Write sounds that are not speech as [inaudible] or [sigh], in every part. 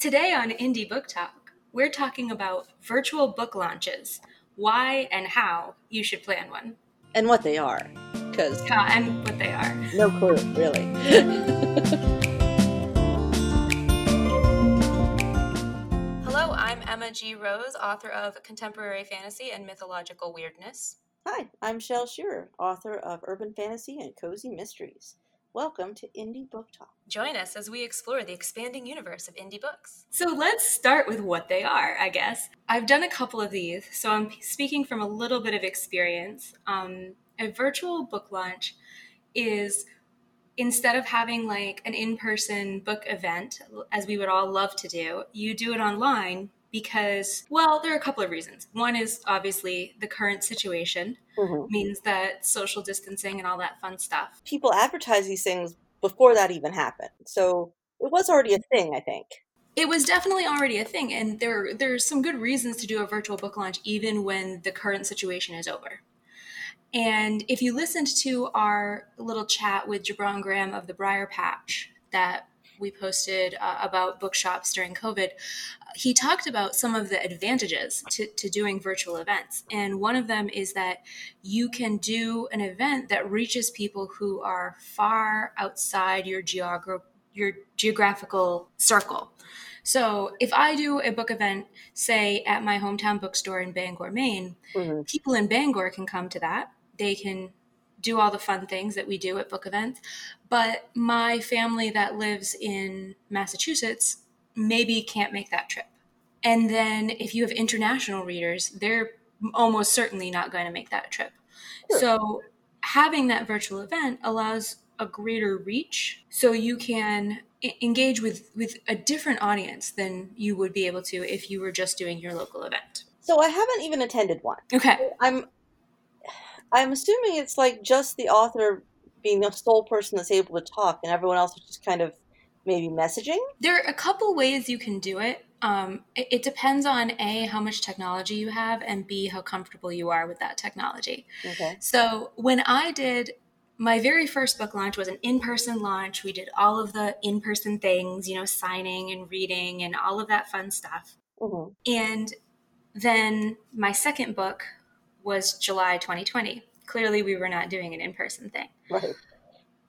Today on Indie Book Talk, we're talking about virtual book launches, why and how you should plan one. And what they are. Because. and what they are. No clue, really. [laughs] Hello, I'm Emma G. Rose, author of Contemporary Fantasy and Mythological Weirdness. Hi, I'm Shel Shearer, author of Urban Fantasy and Cozy Mysteries. Welcome to Indie Book Talk. Join us as we explore the expanding universe of indie books. So let's start with what they are, I guess. I've done a couple of these, so I'm speaking from a little bit of experience. Um, a virtual book launch is instead of having like an in person book event, as we would all love to do, you do it online because, well, there are a couple of reasons. One is obviously the current situation mm-hmm. means that social distancing and all that fun stuff. People advertise these things before that even happened. So it was already a thing, I think. It was definitely already a thing, and there there's some good reasons to do a virtual book launch even when the current situation is over. And if you listened to our little chat with Gibran Graham of the Briar Patch that we posted uh, about bookshops during COVID, he talked about some of the advantages to, to doing virtual events. And one of them is that you can do an event that reaches people who are far outside your, geogra- your geographical circle. So if I do a book event, say at my hometown bookstore in Bangor, Maine, mm-hmm. people in Bangor can come to that. They can do all the fun things that we do at book events. But my family that lives in Massachusetts maybe can't make that trip. And then if you have international readers, they're almost certainly not going to make that trip. Sure. So having that virtual event allows a greater reach so you can engage with with a different audience than you would be able to if you were just doing your local event. So I haven't even attended one. Okay. I'm I'm assuming it's like just the author being the sole person that's able to talk, and everyone else is just kind of maybe messaging. There are a couple ways you can do it. Um, it, it, depends on a how much technology you have, and b how comfortable you are with that technology. Okay. So when I did my very first book launch was an in-person launch. We did all of the in-person things, you know, signing and reading and all of that fun stuff. Mm-hmm. And then my second book was July 2020. Clearly, we were not doing an in person thing. Right.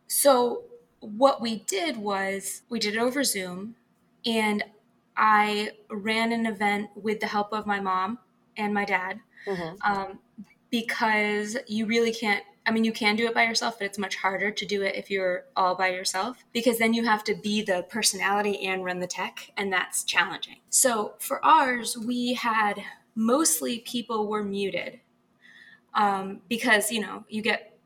So, what we did was we did it over Zoom, and I ran an event with the help of my mom and my dad mm-hmm. um, because you really can't. I mean, you can do it by yourself, but it's much harder to do it if you're all by yourself because then you have to be the personality and run the tech, and that's challenging. So for ours, we had mostly people were muted um, because you know you get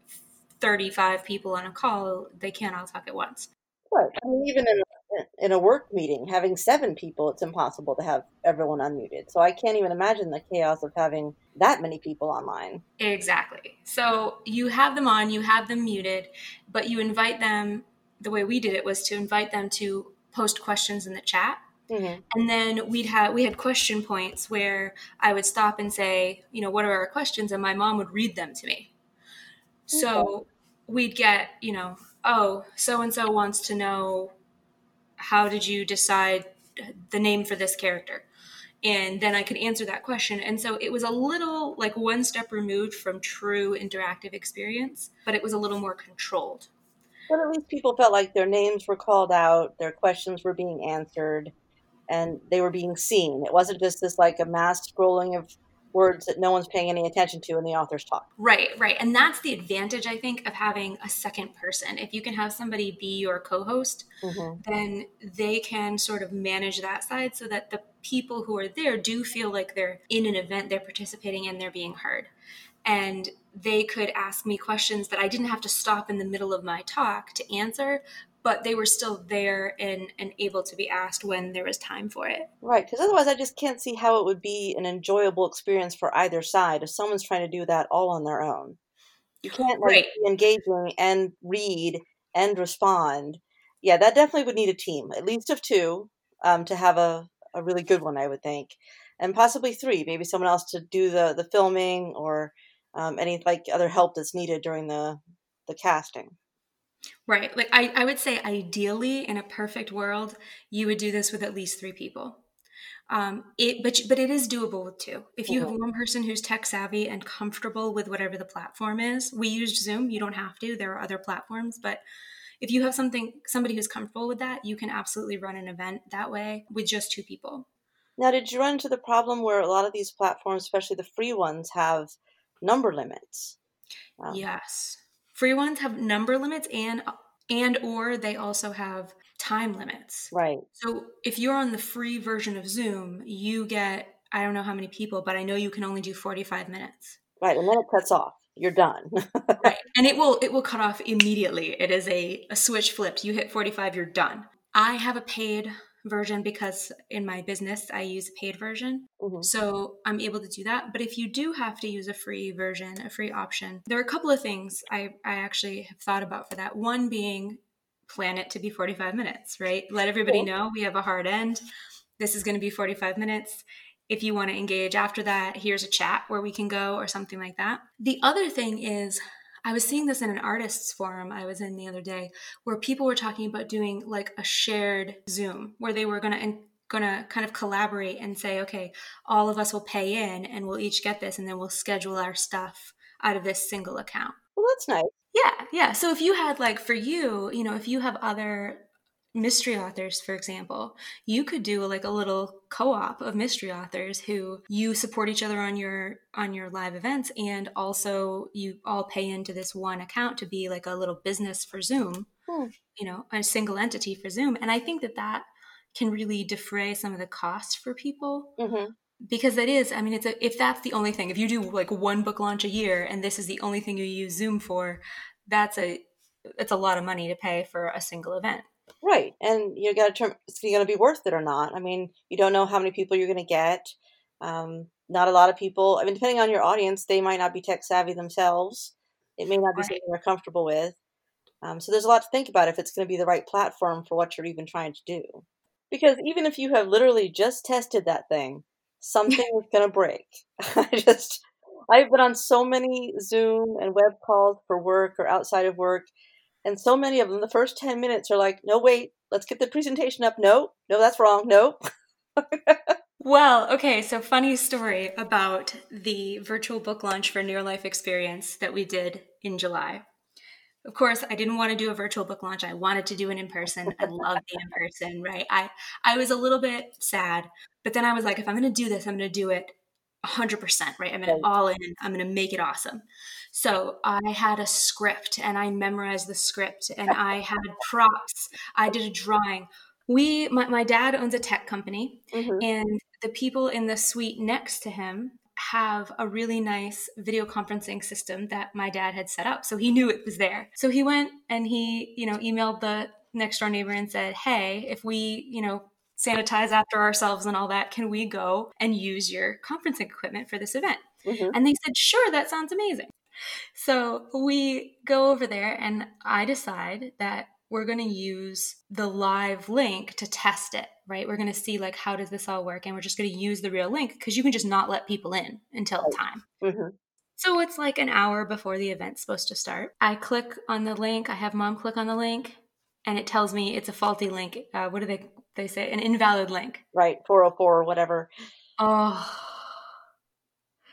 35 people on a call they can't all talk at once. Right i mean even in a, in a work meeting having seven people it's impossible to have everyone unmuted. So i can't even imagine the chaos of having that many people online. Exactly. So you have them on you have them muted but you invite them the way we did it was to invite them to post questions in the chat Mm-hmm. And then we'd have we had question points where I would stop and say, you know, what are our questions? And my mom would read them to me. So we'd get, you know, oh, so and so wants to know how did you decide the name for this character? And then I could answer that question. And so it was a little like one step removed from true interactive experience, but it was a little more controlled. But at least people felt like their names were called out, their questions were being answered and they were being seen. It wasn't just this like a mass scrolling of words that no one's paying any attention to in the author's talk. Right, right. And that's the advantage, I think, of having a second person. If you can have somebody be your co host, mm-hmm. then they can sort of manage that side so that the people who are there do feel like they're in an event, they're participating, and they're being heard. And they could ask me questions that I didn't have to stop in the middle of my talk to answer, but they were still there and, and able to be asked when there was time for it. Right, because otherwise I just can't see how it would be an enjoyable experience for either side if someone's trying to do that all on their own. You can't like right. be engaging and read and respond. Yeah, that definitely would need a team, at least of two, um, to have a, a really good one, I would think, and possibly three. Maybe someone else to do the the filming or um, any like other help that's needed during the the casting. Right. Like I, I would say ideally in a perfect world, you would do this with at least three people. Um, it, but but it is doable with two. If you mm-hmm. have one person who's tech savvy and comfortable with whatever the platform is, we used Zoom. You don't have to. There are other platforms, but if you have something somebody who's comfortable with that, you can absolutely run an event that way with just two people. Now, did you run into the problem where a lot of these platforms, especially the free ones, have number limits? Um, yes, free ones have number limits and and or they also have time limits. Right. So if you're on the free version of Zoom, you get I don't know how many people, but I know you can only do 45 minutes. Right, and then it cuts off. You're done. [laughs] right. And it will it will cut off immediately. It is a, a switch flipped. You hit 45, you're done. I have a paid version because in my business I use a paid version. Mm-hmm. So I'm able to do that. But if you do have to use a free version, a free option, there are a couple of things I, I actually have thought about for that. One being plan it to be 45 minutes, right? Let everybody know we have a hard end. This is going to be 45 minutes. If you want to engage after that, here's a chat where we can go or something like that. The other thing is I was seeing this in an artists forum I was in the other day where people were talking about doing like a shared Zoom where they were going to going to kind of collaborate and say, okay, all of us will pay in and we'll each get this and then we'll schedule our stuff out of this single account. Well, that's nice. Yeah, yeah. So if you had like for you, you know, if you have other mystery authors for example you could do like a little co-op of mystery authors who you support each other on your on your live events and also you all pay into this one account to be like a little business for zoom hmm. you know a single entity for zoom and i think that that can really defray some of the cost for people mm-hmm. because that is i mean it's a if that's the only thing if you do like one book launch a year and this is the only thing you use zoom for that's a it's a lot of money to pay for a single event Right. And you got to term it's going to be worth it or not. I mean, you don't know how many people you're going to get. Um, not a lot of people. I mean, depending on your audience, they might not be tech savvy themselves. It may not be right. something they're comfortable with. Um, so there's a lot to think about if it's going to be the right platform for what you're even trying to do. Because even if you have literally just tested that thing, something is going to break. [laughs] I just, I've been on so many Zoom and web calls for work or outside of work, and so many of them, the first 10 minutes are like, no, wait, let's get the presentation up. No, no, that's wrong. No. [laughs] well, okay. So, funny story about the virtual book launch for Near Life Experience that we did in July. Of course, I didn't want to do a virtual book launch. I wanted to do it in person. I love the in person, right? I, I was a little bit sad, but then I was like, if I'm going to do this, I'm going to do it 100%, right? I'm going to all in. I'm going to make it awesome. So I had a script and I memorized the script and [laughs] I had props. I did a drawing. We, my, my dad owns a tech company mm-hmm. and the people in the suite next to him have a really nice video conferencing system that my dad had set up. So he knew it was there. So he went and he, you know, emailed the next door neighbor and said, Hey, if we, you know, sanitize after ourselves and all that, can we go and use your conferencing equipment for this event? Mm-hmm. And they said, sure, that sounds amazing. So we go over there, and I decide that we're going to use the live link to test it right we're going to see like how does this all work and we're just going to use the real link because you can just not let people in until time mm-hmm. so it's like an hour before the event's supposed to start i click on the link i have mom click on the link and it tells me it's a faulty link uh, what do they they say an invalid link. Right, 404 or whatever. Oh.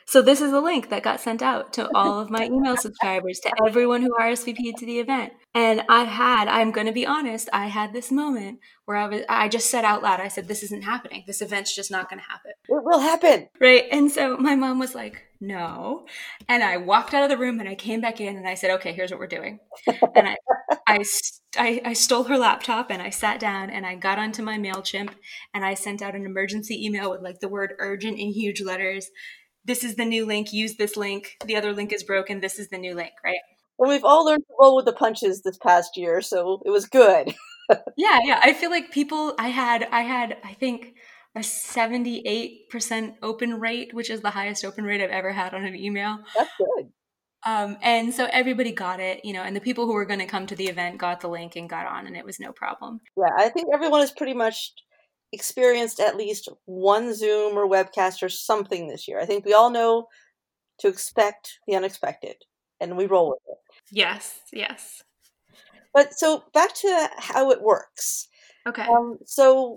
So this is a link that got sent out to all of my email subscribers, to everyone who RSVP'd to the event. And I had, I'm going to be honest, I had this moment where I was, I just said out loud, I said, this isn't happening. This event's just not going to happen. It will happen. Right. And so my mom was like, no. And I walked out of the room and I came back in and I said, okay, here's what we're doing. And I, [laughs] I, I, I, stole her laptop and I sat down and I got onto my MailChimp and I sent out an emergency email with like the word urgent in huge letters this is the new link, use this link. The other link is broken. This is the new link, right? Well, we've all learned to roll with the punches this past year, so it was good. [laughs] yeah, yeah. I feel like people I had I had I think a 78% open rate, which is the highest open rate I've ever had on an email. That's good. Um, and so everybody got it, you know, and the people who were going to come to the event got the link and got on, and it was no problem. Yeah, I think everyone is pretty much experienced at least one Zoom or webcast or something this year. I think we all know to expect the unexpected and we roll with it. Yes, yes. But so back to how it works. Okay. Um, so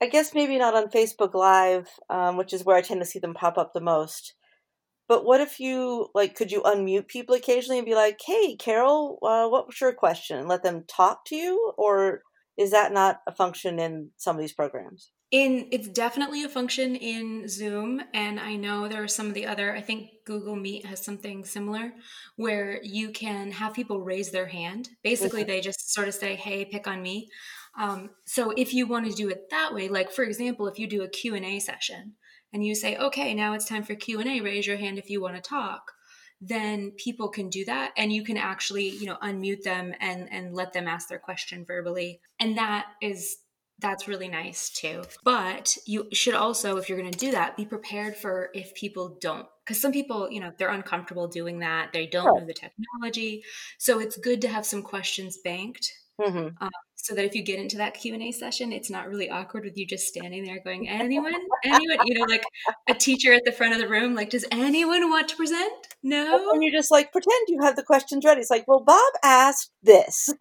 I guess maybe not on Facebook Live, um, which is where I tend to see them pop up the most. But what if you like? Could you unmute people occasionally and be like, "Hey, Carol, uh, what was your question?" and let them talk to you, or is that not a function in some of these programs? In it's definitely a function in Zoom, and I know there are some of the other. I think Google Meet has something similar, where you can have people raise their hand. Basically, mm-hmm. they just sort of say, "Hey, pick on me." Um, so if you want to do it that way, like for example, if you do a Q and A session, and you say, okay, now it's time for Q&A, raise your hand if you want to talk, then people can do that and you can actually, you know, unmute them and and let them ask their question verbally. And that is that's really nice too. But you should also, if you're going to do that, be prepared for if people don't. Because some people, you know, they're uncomfortable doing that. They don't know the technology. So it's good to have some questions banked. Mm-hmm. Um, so that if you get into that q&a session it's not really awkward with you just standing there going anyone? Anyone? You know like a teacher at the front of the room like does anyone want to present? No? And you're just like pretend you have the questions ready. It's like well bob asked this. [laughs]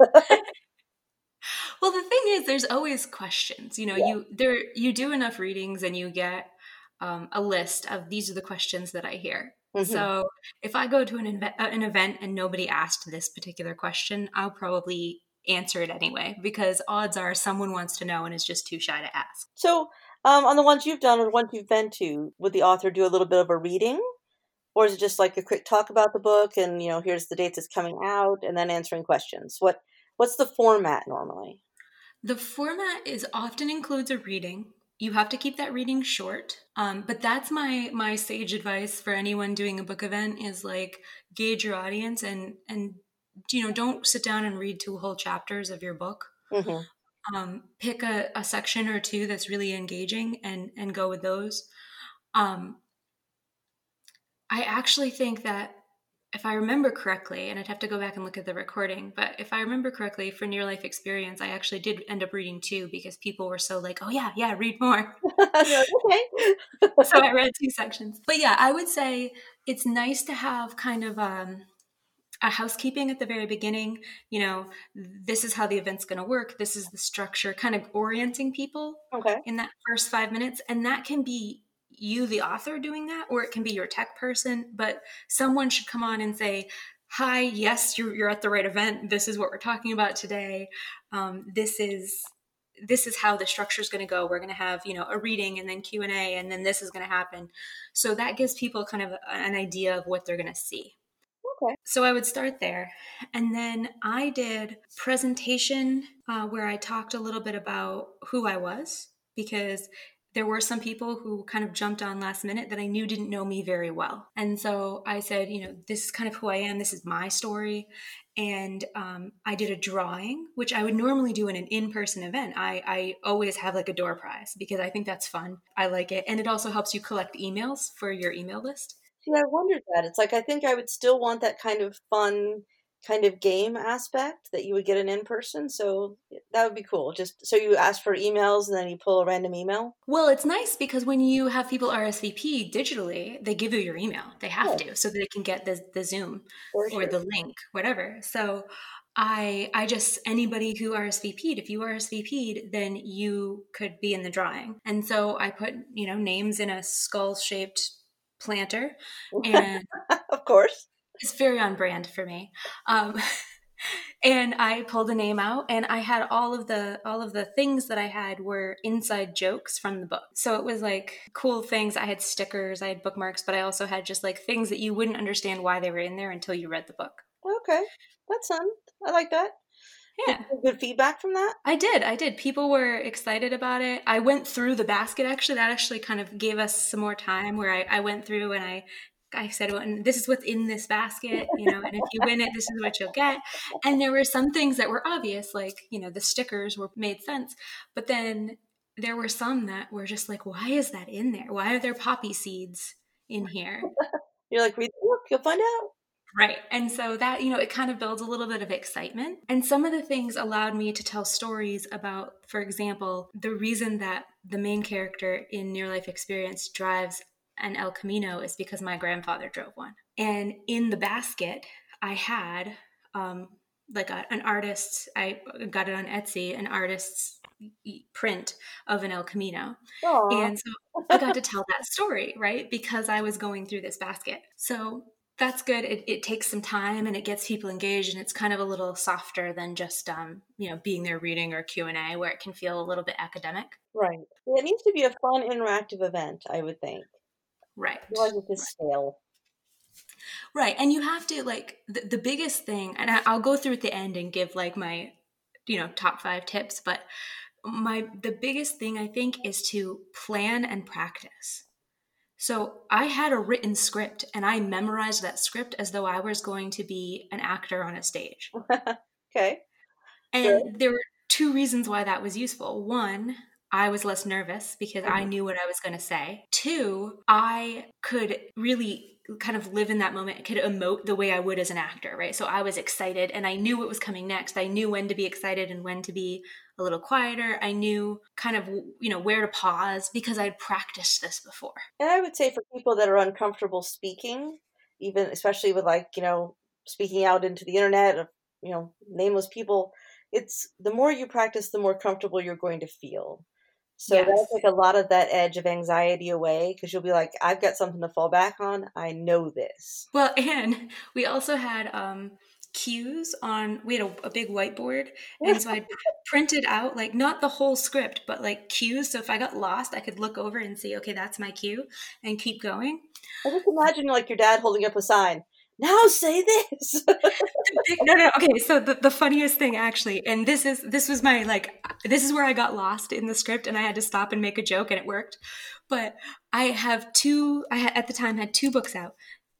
Well the thing is there's always questions. You know yeah. you there you do enough readings and you get um, a list of these are the questions that i hear. Mm-hmm. So if I go to an, an event and nobody asked this particular question, I'll probably answer it anyway because odds are someone wants to know and is just too shy to ask. So, um, on the ones you've done or the ones you've been to, would the author do a little bit of a reading? Or is it just like a quick talk about the book and, you know, here's the dates it's coming out and then answering questions? What What's the format normally? The format is often includes a reading. You have to keep that reading short. Um, but that's my my sage advice for anyone doing a book event is like gauge your audience and and you know, don't sit down and read two whole chapters of your book. Mm-hmm. Um, pick a, a, section or two that's really engaging and and go with those. Um, I actually think that if I remember correctly, and I'd have to go back and look at the recording, but if I remember correctly, for near life experience, I actually did end up reading two because people were so like, "Oh yeah, yeah, read more." [laughs] [laughs] okay. so I read two sections, but yeah, I would say it's nice to have kind of um, a housekeeping at the very beginning you know this is how the event's going to work this is the structure kind of orienting people okay. in that first five minutes and that can be you the author doing that or it can be your tech person but someone should come on and say hi yes you're, you're at the right event. This is what we're talking about today. Um, this is this is how the structure is going to go. We're going to have you know a reading and then q&a and then this is going to happen. So that gives people kind of an idea of what they're going to see Okay. So I would start there. And then I did presentation uh, where I talked a little bit about who I was because there were some people who kind of jumped on last minute that I knew didn't know me very well. And so I said, you know, this is kind of who I am. This is my story. And um, I did a drawing, which I would normally do in an in person event. I, I always have like a door prize because I think that's fun. I like it. And it also helps you collect emails for your email list. See, I wondered that. It's like I think I would still want that kind of fun kind of game aspect that you would get an in person. So that would be cool. Just so you ask for emails and then you pull a random email. Well, it's nice because when you have people RSVP digitally, they give you your email. They have yeah. to so they can get the the Zoom or the link, whatever. So I I just anybody who RSVP'd, if you RSVP'd, then you could be in the drawing. And so I put, you know, names in a skull shaped planter and [laughs] of course. It's very on brand for me. Um, [laughs] and i pulled a name out and i had all of the all of the things that i had were inside jokes from the book. So it was like cool things. I had stickers i had bookmarks but i also had just like things that you wouldn't understand why they were in there until you read the book. Okay. That's fun. I like that yeah. Good feedback from that? I did. I did. People were excited about it. I went through the basket actually. That actually kind of gave us some more time where I, I went through and I I said, well, and this is what's in this basket, you know, and if you win it, this is what you'll get. And there were some things that were obvious, like, you know, the stickers were made sense. But then there were some that were just like, why is that in there? Why are there poppy seeds in here? [laughs] You're like, read the book, you'll find out. Right. And so that, you know, it kind of builds a little bit of excitement. And some of the things allowed me to tell stories about, for example, the reason that the main character in Near Life Experience drives an El Camino is because my grandfather drove one. And in the basket, I had um, like a, an artist. I got it on Etsy, an artist's print of an El Camino. Aww. And so I got to tell that story, right? Because I was going through this basket. So that's good. It, it, takes some time and it gets people engaged, and it's kind of a little softer than just um, you know being there reading or Q and A, where it can feel a little bit academic. Right. It needs to be a fun, interactive event. I would think. Right. Otherwise, it's just stale. Right, and you have to like the, the biggest thing, and I, I'll go through at the end and give like my you know top five tips, but my the biggest thing I think is to plan and practice. So I had a written script and I memorized that script as though I was going to be an actor on a stage. [laughs] okay. And there were two reasons why that was useful. One, I was less nervous because mm-hmm. I knew what I was going to say. Two, I could really kind of live in that moment, could emote the way I would as an actor, right? So I was excited and I knew what was coming next. I knew when to be excited and when to be a little quieter. I knew kind of, you know, where to pause because I'd practiced this before. And I would say for people that are uncomfortable speaking, even especially with like, you know, speaking out into the internet of, you know, nameless people, it's the more you practice, the more comfortable you're going to feel. So yes. that'll take a lot of that edge of anxiety away because you'll be like, I've got something to fall back on. I know this. Well, [laughs] and we also had um, cues on, we had a, a big whiteboard. And so I printed out, like, not the whole script, but like cues. So if I got lost, I could look over and see, okay, that's my cue and keep going. I just imagine like your dad holding up a sign now say this [laughs] [laughs] no no okay so the, the funniest thing actually and this is this was my like this is where i got lost in the script and i had to stop and make a joke and it worked but i have two i had, at the time had two books out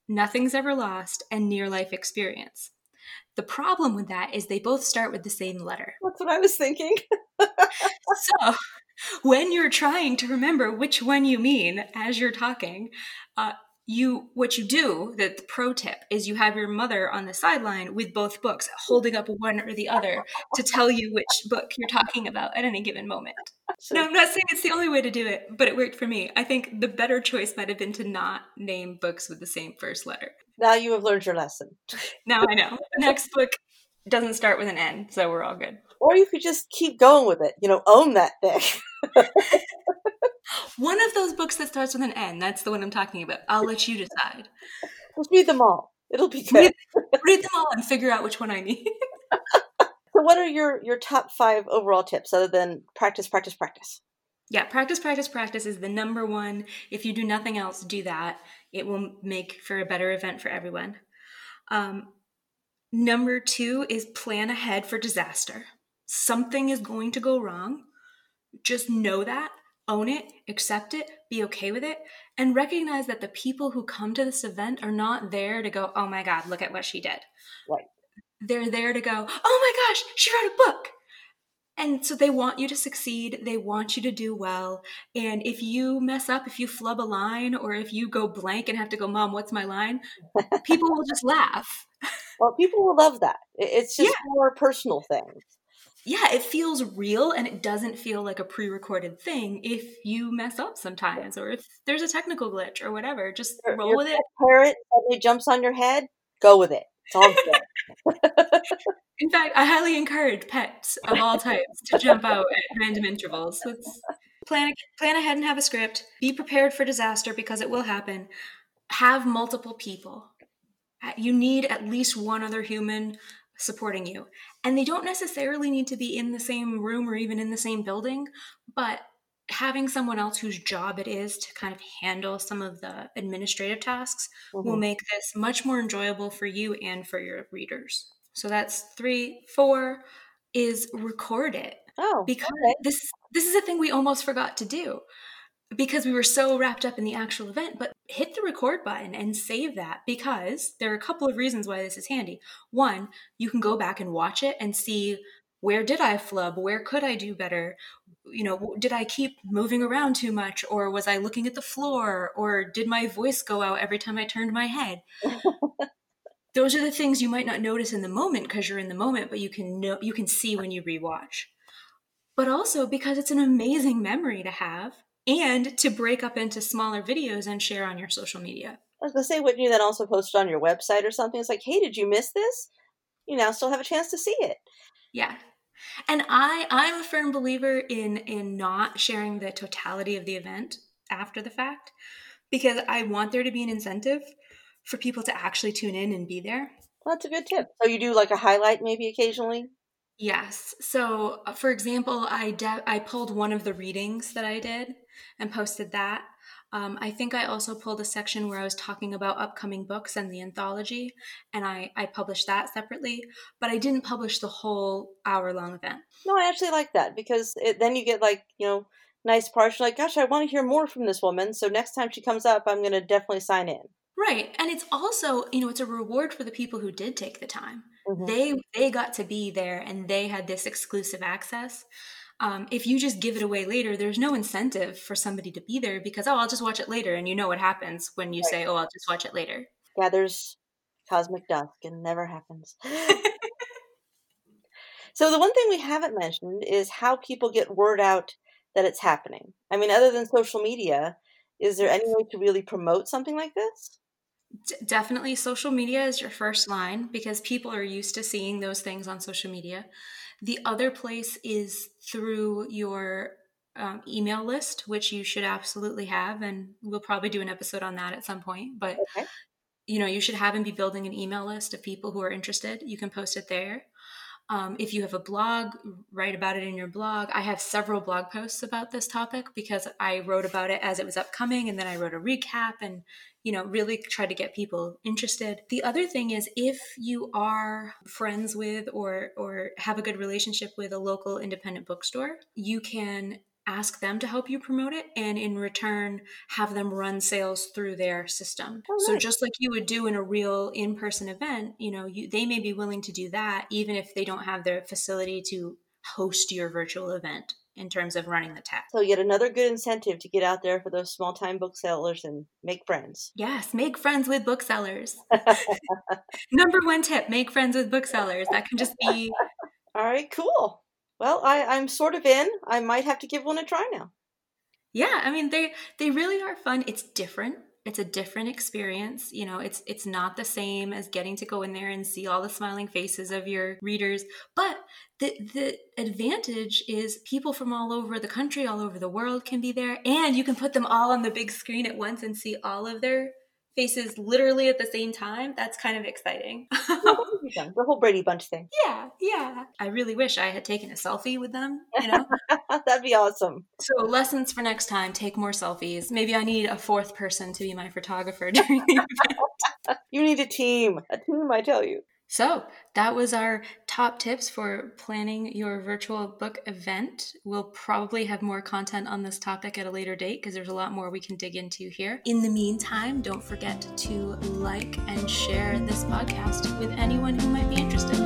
nothing's ever lost and near life experience the problem with that is they both start with the same letter. That's what i was thinking. So when you're trying to remember which one you mean as you're talking uh, you what you do the, the, pro tip is you have your mother on the sideline with both books holding up one or the other to tell you which book you're talking about at any given moment. No i'm not saying it's the only way to do it but it worked for me. I think the better choice might have been to not name books with the same first letter. Now you have learned your lesson. [laughs] Now i know. The next book doesn't start with an n so we're all good. Or you could just keep going with it you know own that thing [laughs] one of those books that starts with an N. That's the one I'm talking about. I'll let you decide. Just read them all. It'll be good. Read, read them all and figure out which one I need. [laughs] so, what are your your top five overall tips other than practice, practice, practice? Yeah, practice, practice, practice is the number one. If you do nothing else, do that. It will make for a better event for everyone. Um, number two is plan ahead for disaster. Something is going to go wrong. Just know that own it, accept it, be okay with it, and recognize that the people who come to this event are not there to go, oh my God, look at what she did. Right. They're there to go, oh my gosh, she wrote a book. And so they want you to succeed. They want you to do well. And if you mess up, if you flub a line, or if you go blank and have to go, Mom, what's my line? [laughs] People will just laugh. Well, people will love that. It's just yeah. more personal things yeah, it feels real and it doesn't feel like a pre recorded thing if you mess up sometimes or if there's a technical glitch or whatever. Just your, roll your with it. Parrot suddenly jumps on your head, go with it. It's all good. [laughs] In fact, I highly encourage pets of all types to jump out at random intervals. Let's plan, plan ahead and have a script. Be prepared for disaster because it will happen. Have multiple people. Uh, you need at least one other human supporting you. And they don't necessarily need to be in the same room or even in the same building, but having someone else whose job it is to kind of handle some of the administrative tasks mm-hmm. will make this much more enjoyable for you and for your readers. So that's three. Four is record it. Oh, because okay. this this is a thing we almost forgot to do because we were so wrapped up in the actual event. But hit the record button and save that because there are a couple of reasons why this is handy. One, you can go back and watch it and see where did I flub? Where could I do better? You know, did I keep moving around too much or was I looking at the floor or did my voice go out every time I turned my head? [laughs] Those are the things you might not notice in the moment because you're in the moment, but you can know you can see when you rewatch. But also because it's an amazing memory to have and to break up into smaller videos and share on your social media. I was gonna say, wouldn't you then also post it on your website or something? It's like, hey, did you miss this? you now still have a chance to see it. Yeah. And I I'm a firm believer in in not sharing the totality of the event after the fact because I want there to be an incentive for people to actually tune in and be there. That's a good tip. So you do like a highlight maybe occasionally? Yes. So, uh, for example, I de- I pulled one of the readings that I did and posted that. Um, I think I also pulled a section where I was talking about upcoming books and the anthology, and I, I published that separately, but I didn't publish the whole hour long event. No, I actually like that because it, then you get like, you know, nice parts. You're like, gosh, I want to hear more from this woman. So next time she comes up, I'm going to definitely sign in. Right. And it's also, you know, it's a reward for the people who did take the time. Mm-hmm. They they got to be there and they had this exclusive access. Um, if you just give it away later, there's no incentive for somebody to be there because oh, I'll just watch it later, and you know what happens when you right. say, oh, I'll just watch it later. Yeah, there's cosmic dusk and never happens. [laughs] so the one thing we haven't mentioned is how people get word out that it's happening. I mean, other than social media, is there any way to really promote something like this? D- definitely social media is your first line because people are used to seeing those things on social media. The other place is through your um, email list, which you should absolutely have, and we'll probably do an episode on that at some point. But okay. you know, you should have and be building an email list of people who are interested. You can post it there. Um, if you have a blog, write about it in your blog. I have several blog posts about this topic because I wrote about it as it was upcoming, and then I wrote a recap and you know really try to get people interested. The other thing is if you are friends with or or have a good relationship with a local independent bookstore, you can ask them to help you promote it and in return have them run sales through their system oh, nice. so just like you would do in a real in-person event you know you, they may be willing to do that even if they don't have the facility to host your virtual event in terms of running the tech. So yet another good incentive to get out there for those small time booksellers and make friends. Yes, make friends with booksellers. [laughs] [laughs] Number one tip, make friends with booksellers. That can just be [laughs] All right, cool. Well, I, I'm sort of in. I might have to give one a try now. Yeah, I mean they they really are fun. It's different. It's a different experience. You know, it's it's not the same as getting to go in there and see all the smiling faces of your readers. But the the advantage is people from all over the country, all over the world can be there, and you can put them all on the big screen at once and see all of their faces literally at the same time, that's kind of exciting. [laughs] the whole Brady Bunch thing. Yeah, yeah. I really wish I had taken a selfie with them, you know? [laughs] That'd be awesome. So, lessons for next time take more selfies. Maybe I need a fourth person to be my photographer [laughs] during the event. you need a team. A team, I tell you. So, that was our top tips for planning your virtual book event. We'll probably have more content on this topic at a later date because there's a lot more we can dig into here. In the meantime, don't forget to like and share this podcast with anyone who might be interested